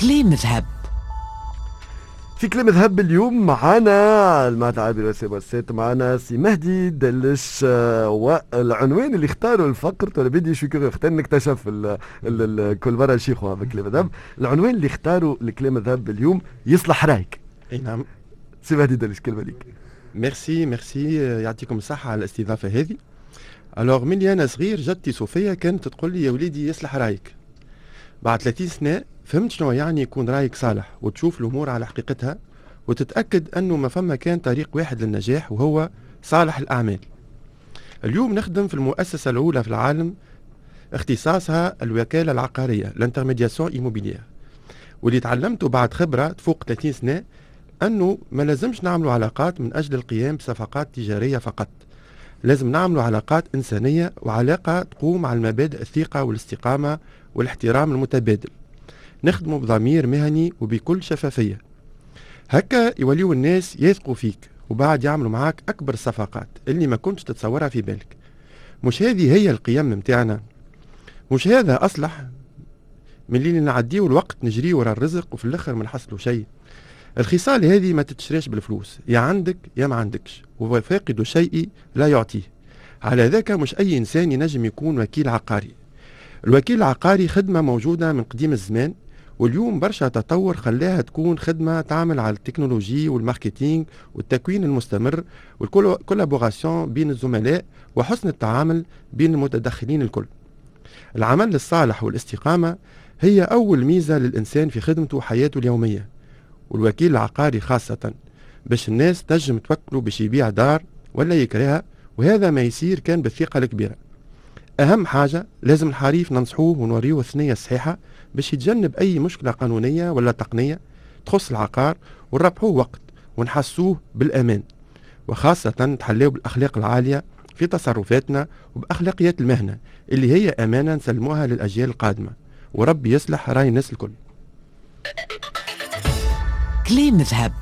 كليم ذهب في كلام ذهب اليوم معانا المعهد العربي للوسائل والسات معانا سي مهدي دلش آه، والعنوان اللي اختاروا الفقر ولا بدي شو اختار نكتشف ال ال ال كل مرة شيخوا بكلام ذهب العنوان اللي اختاروا لكلام ذهب اليوم يصلح رأيك. أي نعم. سي مهدي دلش كلمة ليك. ميرسي ميرسي. يعطيكم الصحة على الاستضافة هذه. الوغ من أنا صغير جدتي صوفيا كانت تقول لي يا وليدي يصلح رأيك. بعد 30 سنة فهمت شنو يعني يكون رأيك صالح وتشوف الأمور على حقيقتها وتتأكد أنه ما فما كان طريق واحد للنجاح وهو صالح الأعمال. اليوم نخدم في المؤسسة الأولى في العالم اختصاصها الوكالة العقارية l'intermédiation immobilière. واللي تعلمته بعد خبرة تفوق 30 سنة أنه ما لازمش نعملوا علاقات من أجل القيام بصفقات تجارية فقط. لازم نعملوا علاقات إنسانية وعلاقة تقوم على المبادئ الثقة والاستقامة والاحترام المتبادل. نخدموا بضمير مهني وبكل شفافية. هكا يوليو الناس يثقوا فيك وبعد يعملوا معاك أكبر الصفقات اللي ما كنتش تتصورها في بالك. مش هذه هي القيم متاعنا مش هذا أصلح؟ من اللي نعديه الوقت نجري ورا الرزق وفي الآخر ما نحصلوا شيء. الخصال هذه ما تتشريش بالفلوس يا عندك يا ما عندكش وفاقد الشيء لا يعطيه. على ذاك مش أي إنسان ينجم يكون وكيل عقاري. الوكيل العقاري خدمة موجودة من قديم الزمان واليوم برشا تطور خلاها تكون خدمة تعمل على ال technologie وال marketing والتكوين المستمر وال collaboration بين الزملاء وحسن التعامل بين المتدخلين الكل. العمل الصالح والاستقامة هي أول ميزة للإنسان في خدمته وحياته اليومية. والوكيل العقاري خاصة باش الناس تنجم توكلوا باش يبيع دار ولا يكرهها وهذا ما يصير كان بالثقة الكبيرة. أهم حاجة لازم الحريف ننصحوه ونوريه الثنية الصحيحة باش يتجنب أي مشكلة قانونية ولا تقنية تخص العقار ونربحوه وقت ونحسوه بالأمان وخاصة نتحلوا بالأخلاق العالية في تصرفاتنا وبأخلاقيات المهنة اللي هي أمانة نسلموها للأجيال القادمة. وربي يصلح رأي الناس الكل. كليم ذهب